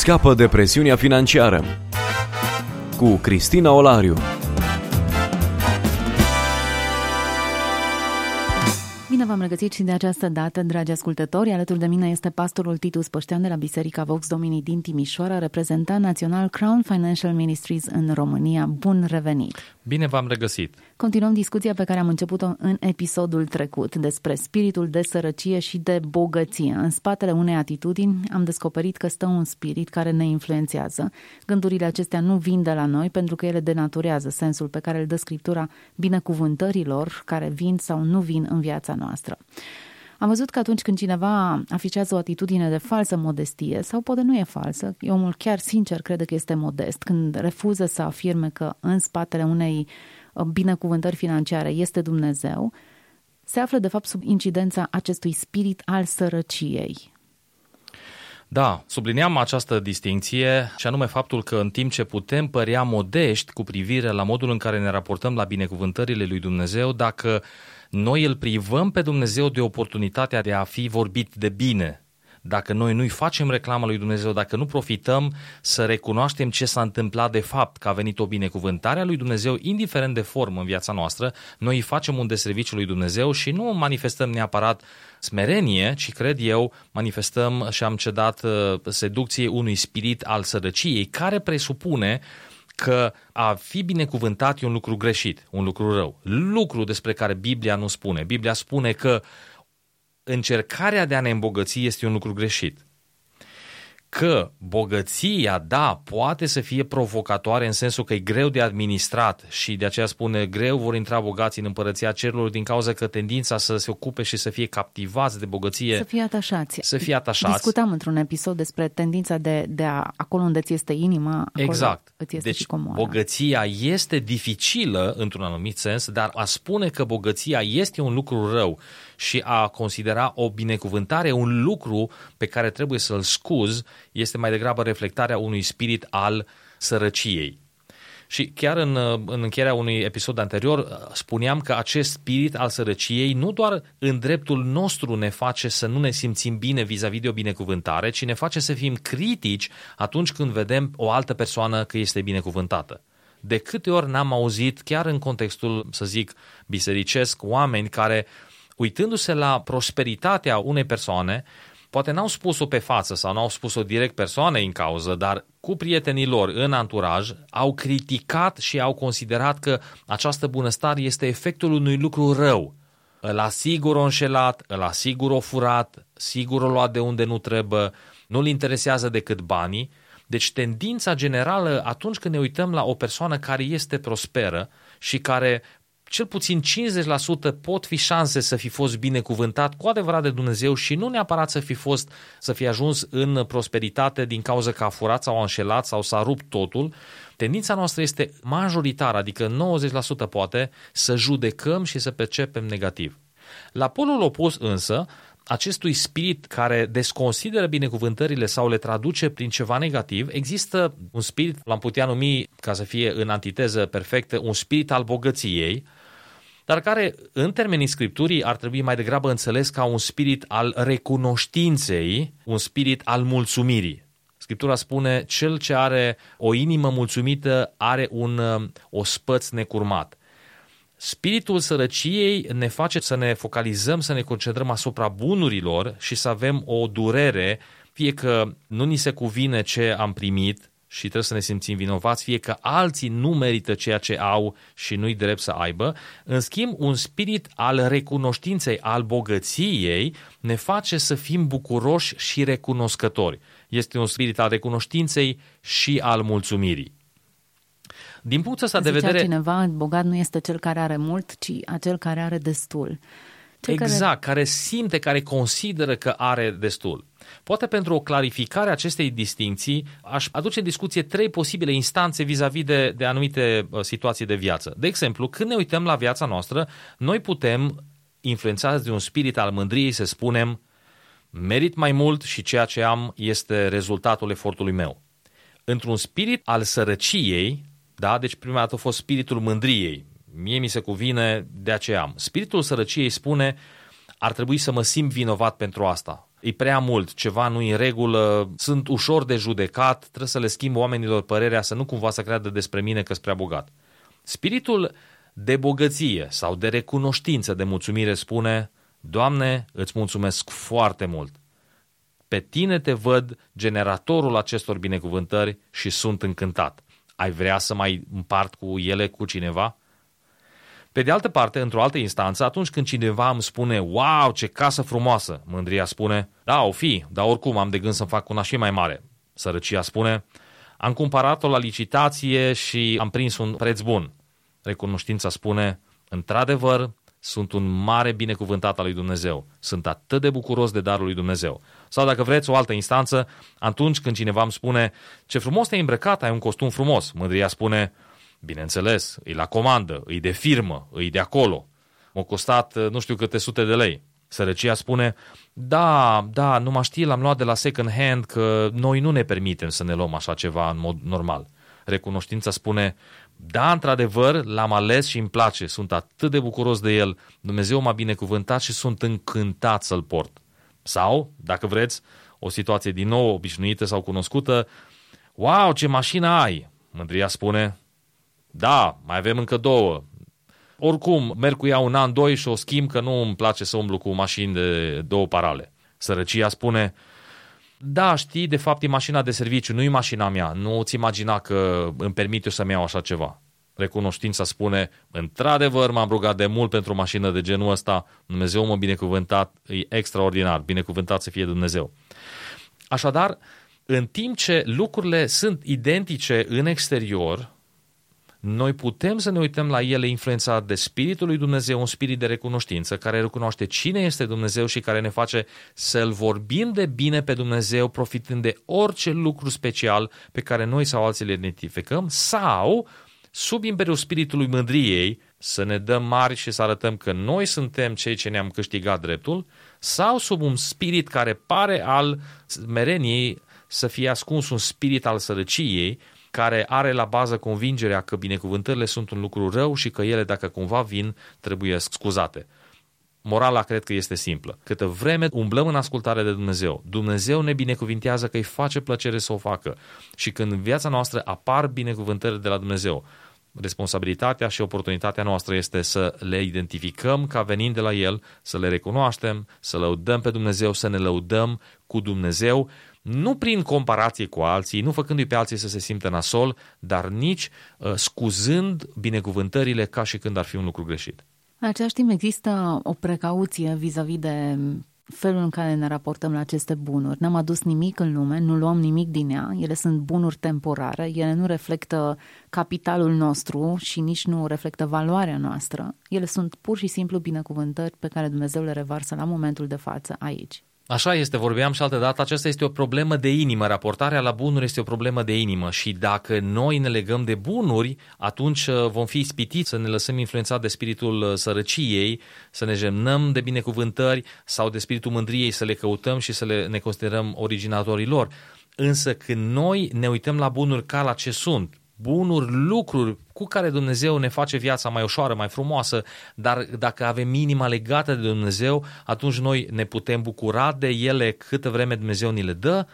Scapă de presiunea financiară cu Cristina Olariu. Bine v-am regăsit și de această dată, dragi ascultători. Alături de mine este pastorul Titus Păștean de la Biserica Vox Domini din Timișoara, reprezentant național Crown Financial Ministries în România. Bun revenit! Bine v-am regăsit! Continuăm discuția pe care am început-o în episodul trecut despre spiritul de sărăcie și de bogăție. În spatele unei atitudini am descoperit că stă un spirit care ne influențează. Gândurile acestea nu vin de la noi pentru că ele denaturează sensul pe care îl dă Scriptura binecuvântărilor care vin sau nu vin în viața noastră. Am văzut că atunci când cineva afișează o atitudine de falsă modestie, sau poate nu e falsă, e omul chiar sincer crede că este modest, când refuză să afirme că în spatele unei uh, binecuvântări financiare este Dumnezeu, se află de fapt sub incidența acestui spirit al sărăciei. Da, sublineam această distinție și anume faptul că în timp ce putem părea modești cu privire la modul în care ne raportăm la binecuvântările lui Dumnezeu, dacă noi îl privăm pe Dumnezeu de oportunitatea de a fi vorbit de bine. Dacă noi nu-i facem reclamă lui Dumnezeu, dacă nu profităm să recunoaștem ce s-a întâmplat de fapt, că a venit o binecuvântare a lui Dumnezeu, indiferent de formă în viața noastră, noi îi facem un deserviciu lui Dumnezeu și nu manifestăm neapărat smerenie, ci cred eu manifestăm și am cedat uh, seducției unui spirit al sărăciei, care presupune că a fi binecuvântat e un lucru greșit, un lucru rău. Lucru despre care Biblia nu spune. Biblia spune că încercarea de a ne îmbogăți este un lucru greșit că bogăția, da, poate să fie provocatoare în sensul că e greu de administrat și de aceea spune greu vor intra bogații în împărăția cerurilor din cauza că tendința să se ocupe și să fie captivați de bogăție. Să fie atașați. Să fie atașați. Discutam într-un episod despre tendința de, de a, acolo unde ți este inima, acolo exact. îți este deci, și comoara. bogăția este dificilă într-un anumit sens, dar a spune că bogăția este un lucru rău și a considera o binecuvântare un lucru pe care trebuie să-l scuz este mai degrabă reflectarea unui spirit al sărăciei. Și chiar în, în încheierea unui episod anterior spuneam că acest spirit al sărăciei nu doar în dreptul nostru ne face să nu ne simțim bine vis-a-vis de o binecuvântare, ci ne face să fim critici atunci când vedem o altă persoană că este binecuvântată. De câte ori n-am auzit, chiar în contextul, să zic, bisericesc, oameni care uitându-se la prosperitatea unei persoane, poate n-au spus-o pe față sau n-au spus-o direct persoanei în cauză, dar cu prietenii lor în anturaj au criticat și au considerat că această bunăstare este efectul unui lucru rău. Îl asigur o înșelat, îl asigur o furat, sigur o luat de unde nu trebuie, nu-l interesează decât banii. Deci tendința generală atunci când ne uităm la o persoană care este prosperă și care cel puțin 50% pot fi șanse să fi fost binecuvântat cu adevărat de Dumnezeu și nu neapărat să fi fost, să fi ajuns în prosperitate din cauza că a furat sau a înșelat sau s-a rupt totul. Tendința noastră este majoritară, adică 90% poate, să judecăm și să percepem negativ. La polul opus însă, acestui spirit care desconsideră binecuvântările sau le traduce prin ceva negativ, există un spirit, l-am putea numi, ca să fie în antiteză perfectă, un spirit al bogăției, dar care, în termenii scripturii, ar trebui mai degrabă înțeles ca un spirit al recunoștinței, un spirit al mulțumirii. Scriptura spune, cel ce are o inimă mulțumită are un ospăț necurmat. Spiritul sărăciei ne face să ne focalizăm, să ne concentrăm asupra bunurilor și să avem o durere, fie că nu ni se cuvine ce am primit, și trebuie să ne simțim vinovați, fie că alții nu merită ceea ce au și nu-i drept să aibă. În schimb, un spirit al recunoștinței, al bogăției, ne face să fim bucuroși și recunoscători. Este un spirit al recunoștinței și al mulțumirii. Din punctul ăsta de vedere... cineva, bogat nu este cel care are mult, ci acel care are destul. Cel exact, care... care simte, care consideră că are destul. Poate pentru o clarificare a acestei distinții aș aduce în discuție trei posibile instanțe vis-a-vis de, de anumite uh, situații de viață. De exemplu, când ne uităm la viața noastră, noi putem, influențați de un spirit al mândriei, să spunem merit mai mult și ceea ce am este rezultatul efortului meu. Într-un spirit al sărăciei, da, deci prima dată a fost spiritul mândriei, mie mi se cuvine, de aceea am. Spiritul sărăciei spune, ar trebui să mă simt vinovat pentru asta. E prea mult, ceva nu e în regulă, sunt ușor de judecat, trebuie să le schimb oamenilor părerea să nu cumva să creadă despre mine că sunt prea bogat. Spiritul de bogăție sau de recunoștință, de mulțumire spune, Doamne, îți mulțumesc foarte mult. Pe tine te văd generatorul acestor binecuvântări și sunt încântat. Ai vrea să mai împart cu ele cu cineva? Pe de altă parte, într-o altă instanță, atunci când cineva îmi spune, wow, ce casă frumoasă, mândria spune, da, o fi, dar oricum am de gând să-mi fac una și mai mare. Sărăcia spune, am cumpărat-o la licitație și am prins un preț bun. Recunoștința spune, într-adevăr, sunt un mare binecuvântat al lui Dumnezeu. Sunt atât de bucuros de darul lui Dumnezeu. Sau dacă vreți o altă instanță, atunci când cineva îmi spune, ce frumos te-ai îmbrăcat, ai un costum frumos, mândria spune, Bineînțeles, îi la comandă, îi de firmă, îi de acolo. M-a costat uh, nu știu câte sute de lei. Sărăcia spune, da, da, nu mă știi, l-am luat de la second hand că noi nu ne permitem să ne luăm așa ceva în mod normal. Recunoștința spune, da, într-adevăr, l-am ales și îmi place, sunt atât de bucuros de el, Dumnezeu m-a binecuvântat și sunt încântat să-l port. Sau, dacă vreți, o situație din nou obișnuită sau cunoscută, wow, ce mașină ai! Mândria spune, da, mai avem încă două. Oricum, merg cu ea un an, doi și o schimb că nu îmi place să umblu cu mașini de două parale. Sărăcia spune, da, știi, de fapt e mașina de serviciu, nu e mașina mea. Nu ți imagina că îmi permit eu să-mi iau așa ceva. Recunoștința spune, într-adevăr m-am rugat de mult pentru o mașină de genul ăsta, Dumnezeu mă binecuvântat, e extraordinar, binecuvântat să fie Dumnezeu. Așadar, în timp ce lucrurile sunt identice în exterior, noi putem să ne uităm la ele influențat de Spiritul lui Dumnezeu, un spirit de recunoștință care recunoaște cine este Dumnezeu și care ne face să-L vorbim de bine pe Dumnezeu, profitând de orice lucru special pe care noi sau alții le identificăm, sau sub imperiul spiritului mândriei, să ne dăm mari și să arătăm că noi suntem cei ce ne-am câștigat dreptul, sau sub un spirit care pare al mereniei să fie ascuns un spirit al sărăciei, care are la bază convingerea că binecuvântările sunt un lucru rău și că ele, dacă cumva vin, trebuie scuzate. Morala cred că este simplă. Câtă vreme umblăm în ascultare de Dumnezeu, Dumnezeu ne binecuvintează că îi face plăcere să o facă. Și când în viața noastră apar binecuvântări de la Dumnezeu, responsabilitatea și oportunitatea noastră este să le identificăm ca venind de la El, să le recunoaștem, să lăudăm pe Dumnezeu, să ne lăudăm cu Dumnezeu nu prin comparație cu alții, nu făcându-i pe alții să se simtă nasol, dar nici uh, scuzând binecuvântările ca și când ar fi un lucru greșit. În același timp există o precauție vis-a-vis de felul în care ne raportăm la aceste bunuri. N-am adus nimic în lume, nu luăm nimic din ea, ele sunt bunuri temporare, ele nu reflectă capitalul nostru și nici nu reflectă valoarea noastră. Ele sunt pur și simplu binecuvântări pe care Dumnezeu le revarsă la momentul de față aici. Așa este, vorbeam și altă dată, aceasta este o problemă de inimă, raportarea la bunuri este o problemă de inimă și dacă noi ne legăm de bunuri, atunci uh, vom fi ispitiți să ne lăsăm influențat de spiritul uh, sărăciei, să ne jemnăm de binecuvântări sau de spiritul mândriei, să le căutăm și să le, ne considerăm originatorii lor. Însă când noi ne uităm la bunuri ca la ce sunt, bunuri, lucruri cu care Dumnezeu ne face viața mai ușoară, mai frumoasă, dar dacă avem inima legată de Dumnezeu, atunci noi ne putem bucura de ele câtă vreme Dumnezeu ni le dă,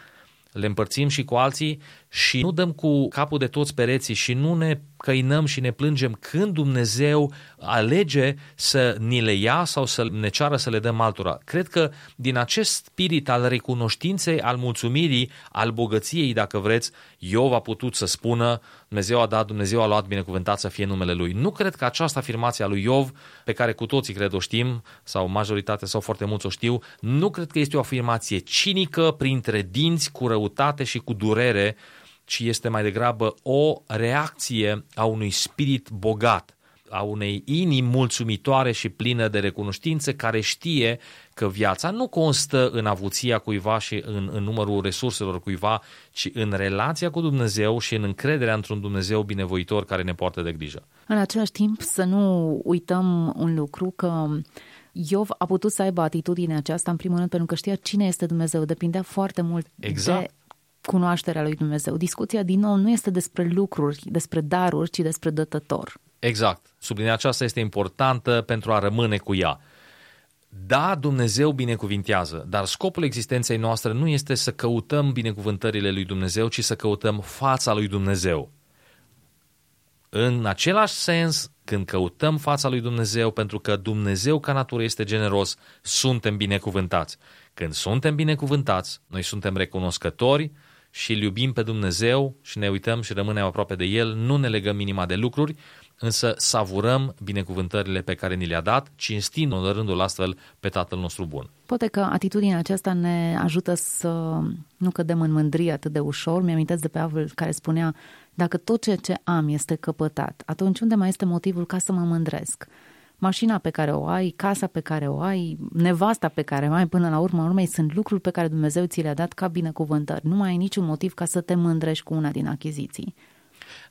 le împărțim și cu alții și nu dăm cu capul de toți pereții și nu ne căinăm și ne plângem când Dumnezeu alege să ni le ia sau să ne ceară să le dăm altora. Cred că din acest spirit al recunoștinței, al mulțumirii, al bogăției, dacă vreți, Iov a putut să spună Dumnezeu a dat, Dumnezeu a luat, binecuvântat să fie numele Lui. Nu cred că această afirmație a lui Iov, pe care cu toții cred o știm, sau majoritatea sau foarte mulți o știu, nu cred că este o afirmație cinică, printre dinți, cu răutate și cu durere, ci este mai degrabă o reacție a unui spirit bogat, a unei inimi mulțumitoare și plină de recunoștință care știe că viața nu constă în avuția cuiva și în, în numărul resurselor cuiva, ci în relația cu Dumnezeu și în încrederea într-un Dumnezeu binevoitor care ne poartă de grijă. În același timp să nu uităm un lucru că Iov a putut să aibă atitudinea aceasta, în primul rând, pentru că știa cine este Dumnezeu. Depindea foarte mult exact. de cunoașterea lui Dumnezeu. Discuția, din nou, nu este despre lucruri, despre daruri, ci despre dătător. Exact. Sublinia aceasta este importantă pentru a rămâne cu ea. Da, Dumnezeu binecuvintează, dar scopul existenței noastre nu este să căutăm binecuvântările lui Dumnezeu, ci să căutăm fața lui Dumnezeu. În același sens, când căutăm fața lui Dumnezeu, pentru că Dumnezeu ca natură este generos, suntem binecuvântați. Când suntem binecuvântați, noi suntem recunoscători și îl iubim pe Dumnezeu și ne uităm și rămânem aproape de El, nu ne legăm minima de lucruri, însă savurăm binecuvântările pe care ni le-a dat, cinstind în rândul astfel pe Tatăl nostru bun. Poate că atitudinea aceasta ne ajută să nu cădem în mândrie atât de ușor. Mi-amintesc de pe Avel care spunea, dacă tot ceea ce am este căpătat, atunci unde mai este motivul ca să mă mândresc? Mașina pe care o ai, casa pe care o ai, nevasta pe care o ai, până la urmă urmei, sunt lucruri pe care Dumnezeu ți le-a dat ca binecuvântări. Nu mai ai niciun motiv ca să te mândrești cu una din achiziții.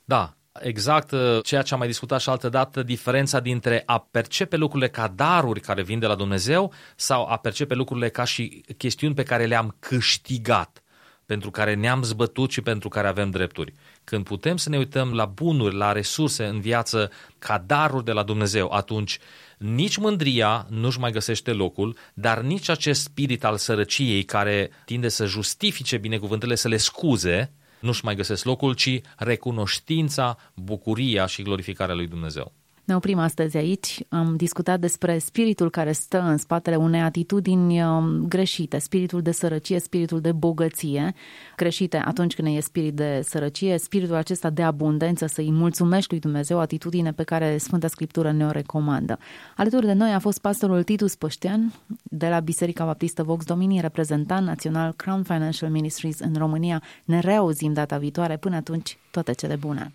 Da, exact uh, ceea ce am mai discutat și altă dată, diferența dintre a percepe lucrurile ca daruri care vin de la Dumnezeu sau a percepe lucrurile ca și chestiuni pe care le-am câștigat, pentru care ne-am zbătut și pentru care avem drepturi. Când putem să ne uităm la bunuri, la resurse în viață ca daruri de la Dumnezeu, atunci nici mândria nu-și mai găsește locul, dar nici acest spirit al sărăciei care tinde să justifice binecuvântările, să le scuze, nu-și mai găsesc locul, ci recunoștința, bucuria și glorificarea lui Dumnezeu. Ne oprim astăzi aici. Am discutat despre spiritul care stă în spatele unei atitudini um, greșite, spiritul de sărăcie, spiritul de bogăție, greșite atunci când e spirit de sărăcie, spiritul acesta de abundență, să-i mulțumești lui Dumnezeu, atitudine pe care Sfânta Scriptură ne-o recomandă. Alături de noi a fost pastorul Titus Păștean de la Biserica Baptistă Vox Domini, reprezentant național Crown Financial Ministries în România. Ne reauzim data viitoare. Până atunci, toate cele bune!